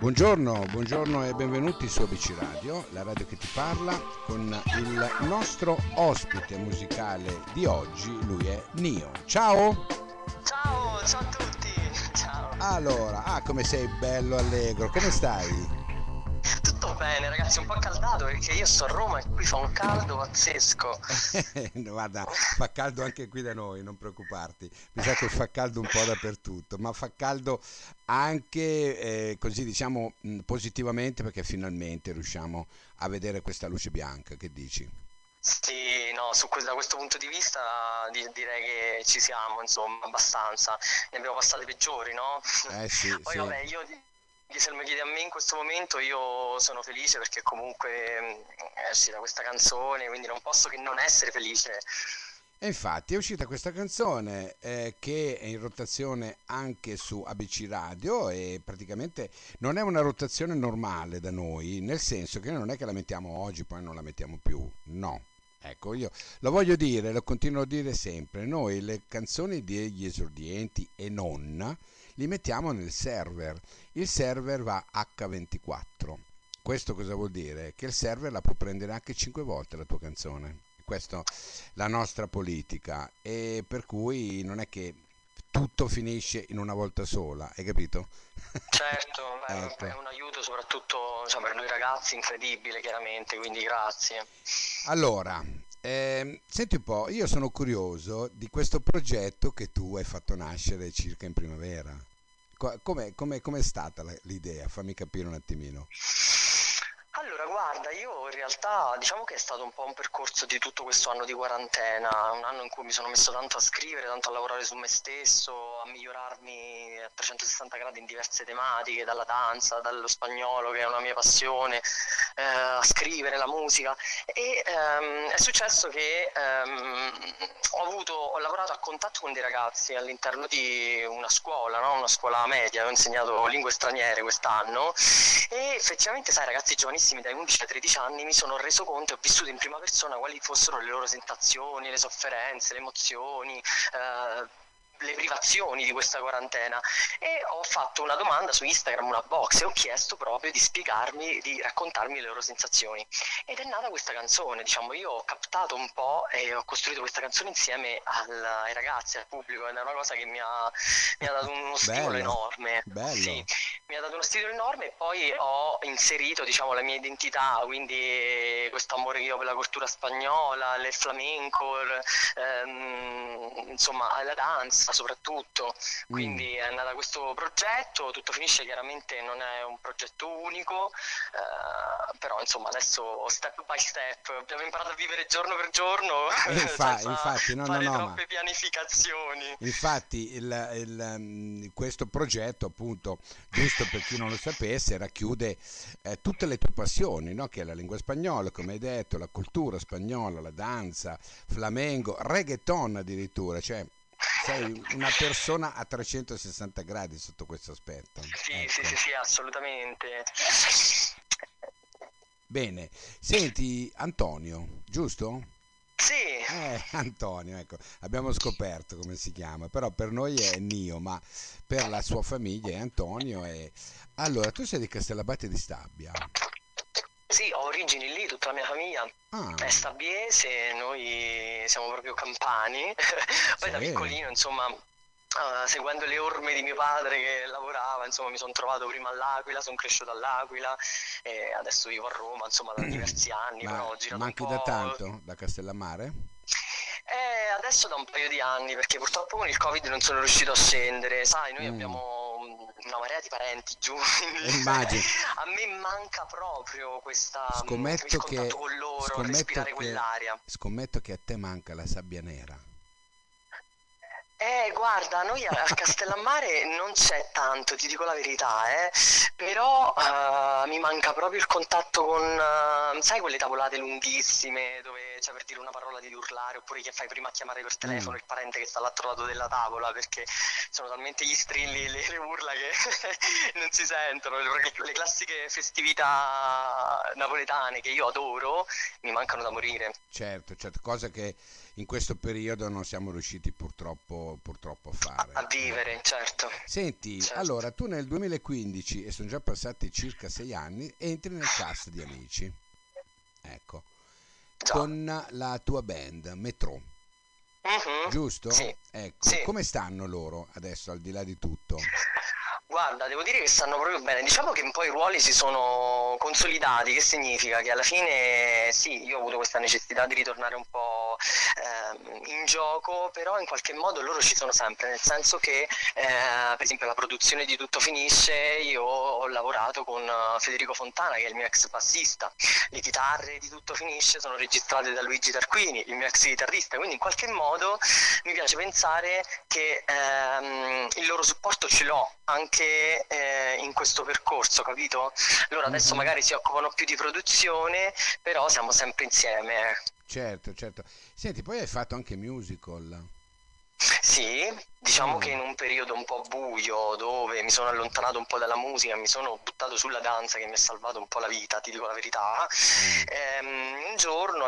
Buongiorno, buongiorno e benvenuti su ABC Radio, la radio che ti parla, con il nostro ospite musicale di oggi, lui è Nio. Ciao! Ciao, ciao a tutti! Ciao! Allora, ah come sei bello allegro, come stai? Tutto bene ragazzi, un po' accaldato perché io sto a Roma e qui fa un caldo pazzesco. Guarda, fa caldo anche qui da noi, non preoccuparti. Mi sa che fa caldo un po' dappertutto, ma fa caldo anche eh, così diciamo positivamente perché finalmente riusciamo a vedere questa luce bianca, che dici? Sì, no, su, da questo punto di vista direi che ci siamo, insomma, abbastanza. Ne abbiamo passate peggiori, no? Eh sì, Poi sì. vabbè, io se me chiedi a me in questo momento io sono felice perché comunque esci da questa canzone, quindi non posso che non essere felice. E infatti è uscita questa canzone eh, che è in rotazione anche su ABC Radio e praticamente non è una rotazione normale da noi, nel senso che non è che la mettiamo oggi poi non la mettiamo più, no. Ecco, io lo voglio dire, lo continuo a dire sempre, noi le canzoni degli esordienti e non li mettiamo nel server. Il server va H24. Questo cosa vuol dire? Che il server la può prendere anche 5 volte la tua canzone. Questa è la nostra politica e per cui non è che tutto finisce in una volta sola, hai capito? Certo, ecco. è un aiuto soprattutto cioè, per noi ragazzi incredibile chiaramente, quindi grazie. Allora, eh, senti un po', io sono curioso di questo progetto che tu hai fatto nascere circa in primavera. Com'è, com'è, com'è stata l'idea? Fammi capire un attimino. Allora, guarda, io in realtà diciamo che è stato un po' un percorso di tutto questo anno di quarantena, un anno in cui mi sono messo tanto a scrivere, tanto a lavorare su me stesso, migliorarmi a 360 gradi in diverse tematiche, dalla danza, dallo spagnolo che è una mia passione, eh, a scrivere la musica e ehm, è successo che ehm, ho, avuto, ho lavorato a contatto con dei ragazzi all'interno di una scuola, no? una scuola media, ho insegnato lingue straniere quest'anno e effettivamente sai ragazzi giovanissimi dai 11 ai 13 anni mi sono reso conto e ho vissuto in prima persona quali fossero le loro sensazioni, le sofferenze, le emozioni. Eh, le privazioni di questa quarantena. E ho fatto una domanda su Instagram, una box e ho chiesto proprio di spiegarmi, di raccontarmi le loro sensazioni. Ed è nata questa canzone, diciamo io ho captato un po' e ho costruito questa canzone insieme al, ai ragazzi, al pubblico ed è una cosa che mi ha, mi ha dato uno stimolo bello, enorme. bello. Sì, mi ha dato uno stimolo enorme e poi ho inserito diciamo la mia identità, quindi questo amore che io ho per la cultura spagnola, il flamenco, ehm, insomma la danza soprattutto, quindi mm. è nato questo progetto, tutto finisce chiaramente non è un progetto unico, eh, però insomma adesso step by step abbiamo imparato a vivere giorno per giorno Infa- infatti, no, fare no, no, troppe pianificazioni. Infatti il, il, questo progetto appunto, giusto per chi non lo sapesse, racchiude eh, tutte le tue passioni, no? che è la lingua spagnola, come hai detto, la cultura spagnola, la danza, flamengo, reggaeton addirittura, cioè sei una persona a 360 gradi sotto questo aspetto. Sì, ecco. sì, sì, sì, assolutamente. Bene, senti Antonio, giusto? Sì. Eh, Antonio, ecco, abbiamo scoperto come si chiama, però per noi è Nio, ma per la sua famiglia è Antonio. E... Allora, tu sei di Castellabate di Stabia. Sì, ho origini lì, tutta la mia famiglia Ah. è stabiese, noi siamo proprio campani. Poi da Sì. piccolino, insomma, eh, seguendo le orme di mio padre che lavorava, insomma, mi sono trovato prima all'Aquila, sono cresciuto all'Aquila e adesso vivo a Roma, insomma, da diversi anni, però Ma ho girato manchi un da tanto da Castellammare? Eh, adesso da un paio di anni, perché purtroppo con il Covid non sono riuscito a scendere. Sai, noi Mm. abbiamo una marea di parenti giù. Eh, immagino. A me manca proprio questa, mm, Scommetto il che, con loro, scommetto respirare che- quell'aria. scommetto che a te manca la sabbia nera. Eh, guarda, noi a Castellammare non c'è tanto, ti dico la verità, eh. Però eh, mi manca proprio il contatto con, eh, sai, quelle tavolate lunghissime dove cioè per dire una parola di urlare, oppure che fai prima a chiamare per telefono mm. il parente che sta all'altro lato della tavola, perché sono talmente gli strilli e le, le, urla che non si sentono. Le, le classiche festività napoletane che io adoro mi mancano da morire. Certo, certo, cosa che in questo periodo non siamo riusciti purtroppo, purtroppo a fare. A, a vivere, certo. Senti, certo. allora tu nel 2015, e sono già passati circa sei anni, entri nel cast di Amici. Con la tua band, Metro. Uh-huh. Giusto? Sì. Ecco, sì. come stanno loro adesso, al di là di tutto? Guarda, devo dire che stanno proprio bene. Diciamo che un po' i ruoli si sono consolidati, che significa che alla fine sì, io ho avuto questa necessità di ritornare un po' eh, in gioco, però in qualche modo loro ci sono sempre, nel senso che eh, per esempio la produzione di Tutto Finisce io ho lavorato con Federico Fontana che è il mio ex bassista, le chitarre di Tutto Finisce sono registrate da Luigi Tarquini, il mio ex chitarrista, quindi in qualche modo mi piace pensare che ehm, il loro supporto ce l'ho anche eh, in questo percorso, capito? Loro adesso mm-hmm. magari si occupano più di produzione, però siamo sempre insieme. Certo, certo. Senti, poi hai fatto anche musical. Sì, diciamo mm. che in un periodo un po' buio dove mi sono allontanato un po' dalla musica, mi sono buttato sulla danza che mi ha salvato un po' la vita, ti dico la verità. Mm. Ehm, un giorno,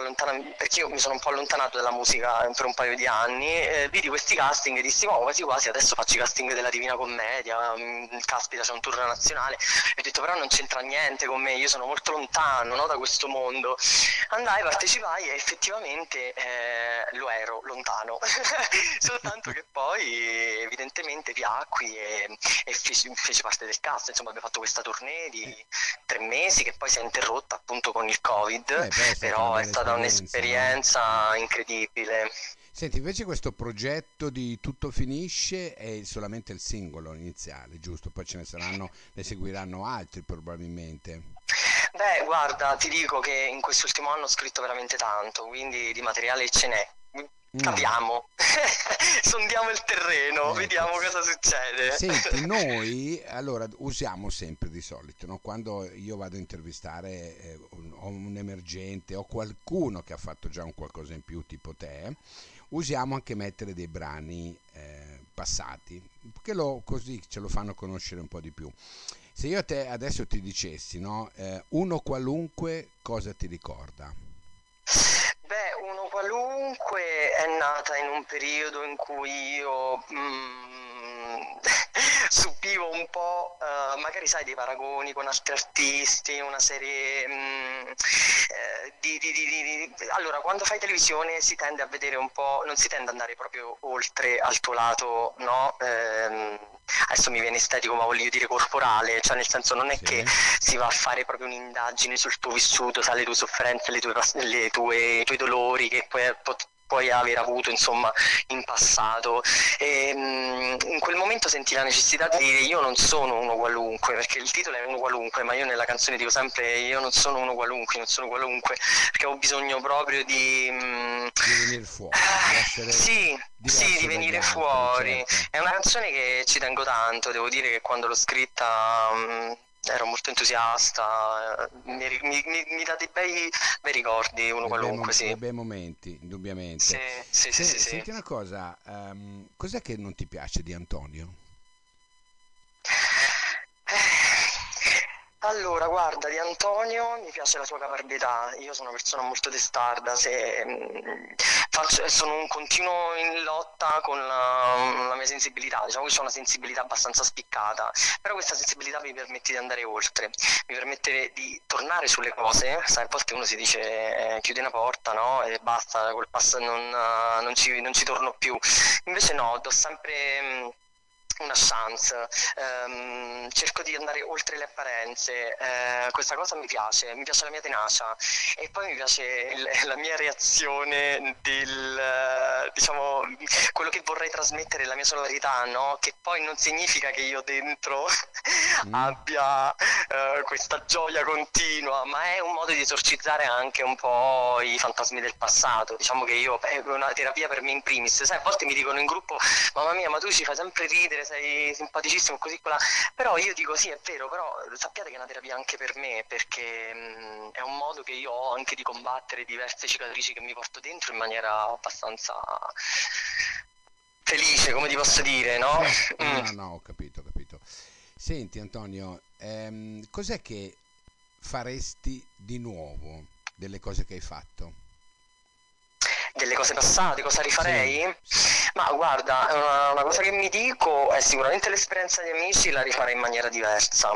perché io mi sono un po' allontanato dalla musica per un paio di anni, eh, vidi questi casting e dissi, oh, quasi quasi adesso faccio i casting della Divina Commedia, mm, caspita c'è un tour nazionale, e ho detto però non c'entra niente con me, io sono molto lontano no, da questo mondo. Andai, partecipai e effettivamente eh, lo ero, lontano. soltanto che poi evidentemente piacqui e, e feci, feci, parte del cast, insomma abbiamo fatto questa tournée di tre mesi che poi si è interrotta appunto con il covid, eh, però è stata un'esperienza no? incredibile. Senti, invece questo progetto di Tutto Finisce è solamente il singolo iniziale, giusto? Poi ce ne saranno, ne seguiranno altri probabilmente. Beh, guarda, ti dico che in quest'ultimo anno ho scritto veramente tanto, quindi di materiale ce n'è. Mm. Capiamo, sondiamo il terreno, ecco. vediamo cosa succede. Senti, noi allora usiamo sempre di solito, no? quando io vado a intervistare eh, un, un emergente o qualcuno che ha fatto già un qualcosa in più tipo te, usiamo anche mettere dei brani eh, passati, che lo, così ce lo fanno conoscere un po' di più. Se io a te adesso ti dicessi, no? eh, uno qualunque cosa ti ricorda? Beh, uno qualunque è nata in un periodo in cui io mm, subivo un po', uh, magari sai, dei paragoni con altri artisti, una serie mm, eh, di, di, di, Allora, quando fai televisione si tende a vedere un po', non si tende ad andare proprio oltre al tuo lato, no? Eh, adesso mi viene estetico ma voglio dire corporale, cioè nel senso non è sì. che si va a fare proprio un'indagine sul tuo vissuto, sai, le tue sofferenze, le tue, le tue, i tuoi dolori che puoi, puoi aver avuto insomma in passato e, um, in quel momento senti la necessità di dire io non sono uno qualunque perché il titolo è uno qualunque ma io nella canzone dico sempre io non sono uno qualunque non sono qualunque perché ho bisogno proprio di, um, di venire fuori di essere sì sì, di venire fuori. Certo. È una canzone che ci tengo tanto, devo dire che quando l'ho scritta um, ero molto entusiasta, eh, mi, mi, mi, dà dei bei, bei ricordi, uno dei qualunque, bei, sì. Dei bei momenti, indubbiamente. Sì, sì, sì. sì, sì senti una cosa, um, cos'è che non ti piace di Antonio? Allora, guarda, di Antonio mi piace la sua caparbità, io sono una persona molto testarda, se, mh, faccio, sono un continuo in lotta con la, la mia sensibilità, diciamo che ho una sensibilità abbastanza spiccata, però questa sensibilità mi permette di andare oltre, mi permette di tornare sulle cose, sai, a volte uno si dice eh, chiudi una porta, no? E basta, col passo non, uh, non, ci, non ci torno più, invece no, do sempre... Mh, una chance, um, cerco di andare oltre le apparenze, uh, questa cosa mi piace, mi piace la mia tenacia. E poi mi piace il, la mia reazione del, diciamo, quello che vorrei trasmettere, la mia solarità, no? che poi non significa che io dentro mm. abbia uh, questa gioia continua, ma è un modo di esorcizzare anche un po' i fantasmi del passato, diciamo che io è una terapia per me in primis, sai, a volte mi dicono in gruppo, mamma mia, ma tu ci fai sempre ridere, sei simpaticissimo, così quella. Però io dico sì, è vero, però sappiate che è una terapia anche per me, perché mh, è un modo che io ho anche di combattere diverse cicatrici che mi porto dentro in maniera abbastanza felice, come ti posso dire, no? No, no, no, ho capito, ho capito. Senti Antonio, ehm, cos'è che faresti di nuovo delle cose che hai fatto? Delle cose passate, cosa rifarei? Sì. Ma guarda, una, una, cosa che mi dico è sicuramente l'esperienza di amici la rifarei in maniera diversa,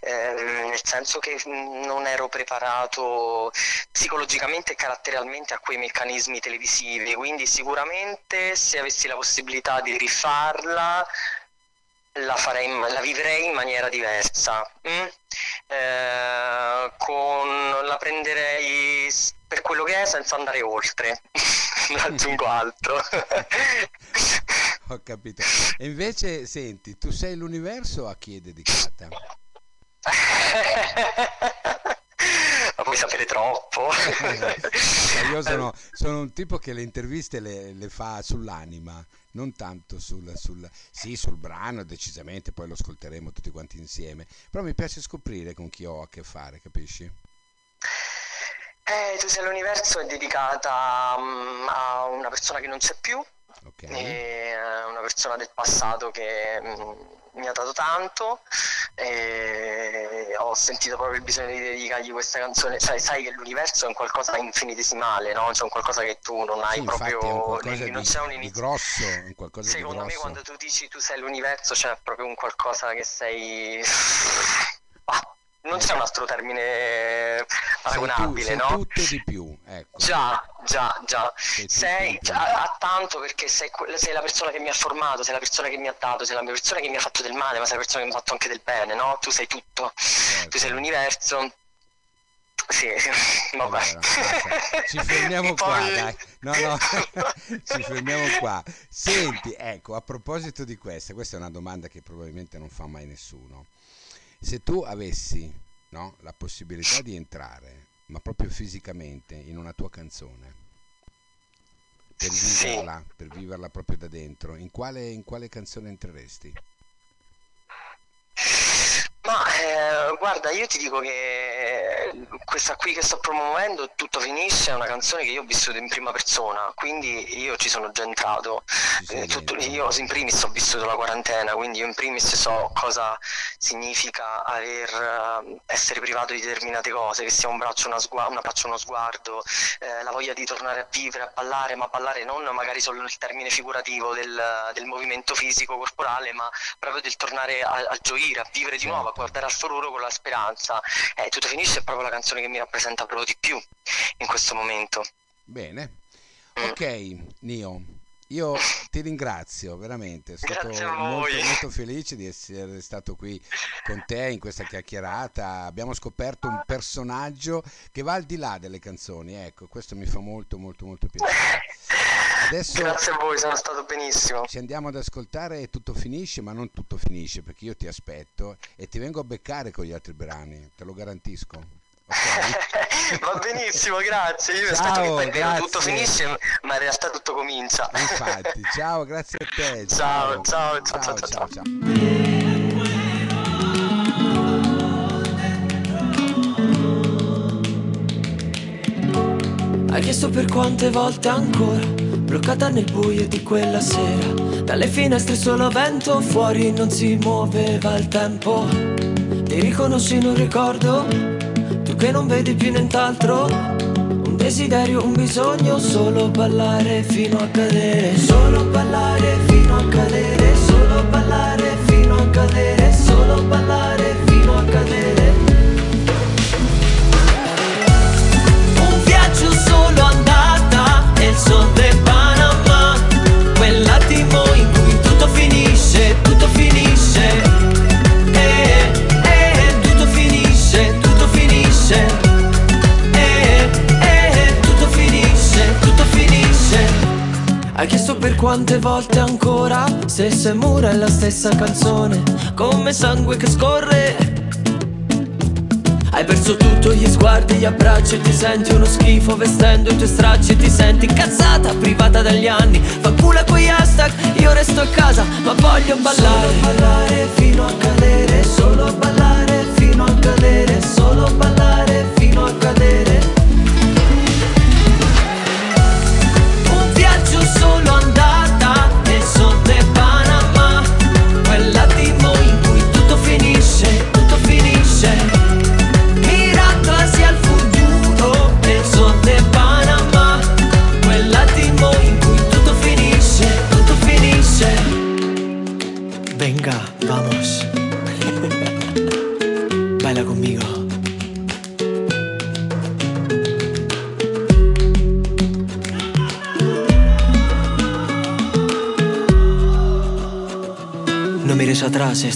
eh, nel senso che non ero preparato psicologicamente e caratterialmente a quei meccanismi televisivi, quindi sicuramente se avessi la possibilità di rifarla la, farei, la vivrei in maniera diversa. Mm? Eh, con, la prenderei per quello che è senza andare oltre, non aggiungo altro. Ho capito. E invece, senti, tu sei l'universo a chi è dedicata? Ma puoi sapere troppo. Io sono, sono, un tipo che le interviste le, le fa sull'anima, non tanto sul, sul, sì, sul brano, decisamente, poi lo ascolteremo tutti quanti insieme. Però mi piace scoprire con chi ho a che fare, capisci? Eh, Tu sei l'universo è dedicata um, a una persona che non c'è più, Ok. e, eh, una persona del passato che mm, mi ha dato tanto e ho sentito proprio il bisogno di dedicargli questa canzone. Sai, sai che l'universo è un qualcosa di infinitesisimale, no? C'è un qualcosa che tu non hai Sì, proprio, qualcosa non di, c'è un di inizio. grosso, un qualcosa di Secondo me grosso. quando tu dici tu sei l'universo c'è proprio un qualcosa che sei... Non c'è un altro termine Sei tu, paragonabile, sei no? tutto di più, ecco. Già, già, già. Sei Sei, già, a tanto perché sei, sei la persona che mi ha formato, sei la persona che mi ha dato, sei la persona che mi ha fatto del male, ma sei la persona che mi ha fatto anche del bene, no? Tu sei tutto, tu Certo. sei l'universo. Sì, vabbè. Allora. Ci fermiamo qua, dai. No, no, ci fermiamo qua. Senti, ecco, a proposito di questa, questa è una domanda che probabilmente non fa mai nessuno. Se tu avessi, no, la possibilità di entrare, ma proprio fisicamente, in una tua canzone, per viverla, per viverla proprio da dentro, in quale, in quale canzone entreresti? Ma eh, guarda, io ti dico che questa qui che sto promuovendo, Tutto finisce, è una canzone che io ho vissuto in prima persona, quindi io ci sono già entrato. Eh, tutto- io in primis ho vissuto la quarantena, quindi io in primis so cosa significa aver, eh, essere privato di determinate cose, che sia un braccio, una, sgua- un abbraccio, uno sguardo, eh, la voglia di tornare a vivere, a ballare, ma ballare non magari solo nel termine figurativo del, del movimento fisico corporale, ma proprio del tornare a, a gioire, a vivere di nuovo, a guardare al futuro con la speranza. Eh, tutto finisce è proprio la canzone che mi rappresenta proprio di più in questo momento. Bene. Mm. Ok, Nio, io ti ringrazio veramente, sono stato molto, molto felice di essere stato qui con te in questa chiacchierata. Abbiamo scoperto un personaggio che va al di là delle canzoni, ecco, questo mi fa molto, molto, molto piacere. Adesso Grazie a voi, sono stato benissimo. ci andiamo ad ascoltare e tutto finisce, ma non tutto finisce perché io ti aspetto e ti vengo a beccare con gli altri brani, te lo garantisco. Va benissimo, grazie. Io Ciao, aspetto che tutto grazie. finisce, ma in realtà tutto comincia. Infatti, ciao, grazie a te. Ciao, ciao, ciao, ciao, ciao, ciao. ciao. Hai chiesto per quante volte ancora, bloccata nel buio di quella sera. Dalle finestre solo vento, fuori non si muoveva il tempo. Ti riconosci in un ricordo, che non vedi più nient'altro. Un desiderio, un bisogno, solo ballare fino a cadere. Solo ballare fino a cadere, solo ballare fino a cadere, solo ballare quante volte ancora Stesse mura è la stessa canzone Come sangue che scorre. Hai perso tutto, gli sguardi, gli abbracci E ti senti uno schifo vestendo i tuoi stracci E ti senti incazzata, privata dagli anni. Fa culo quegli hashtag, io resto a casa Ma voglio ballare. Solo ballare fino a cadere Solo ballare fino a cadere Solo ballare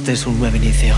este es un nuevo inicio.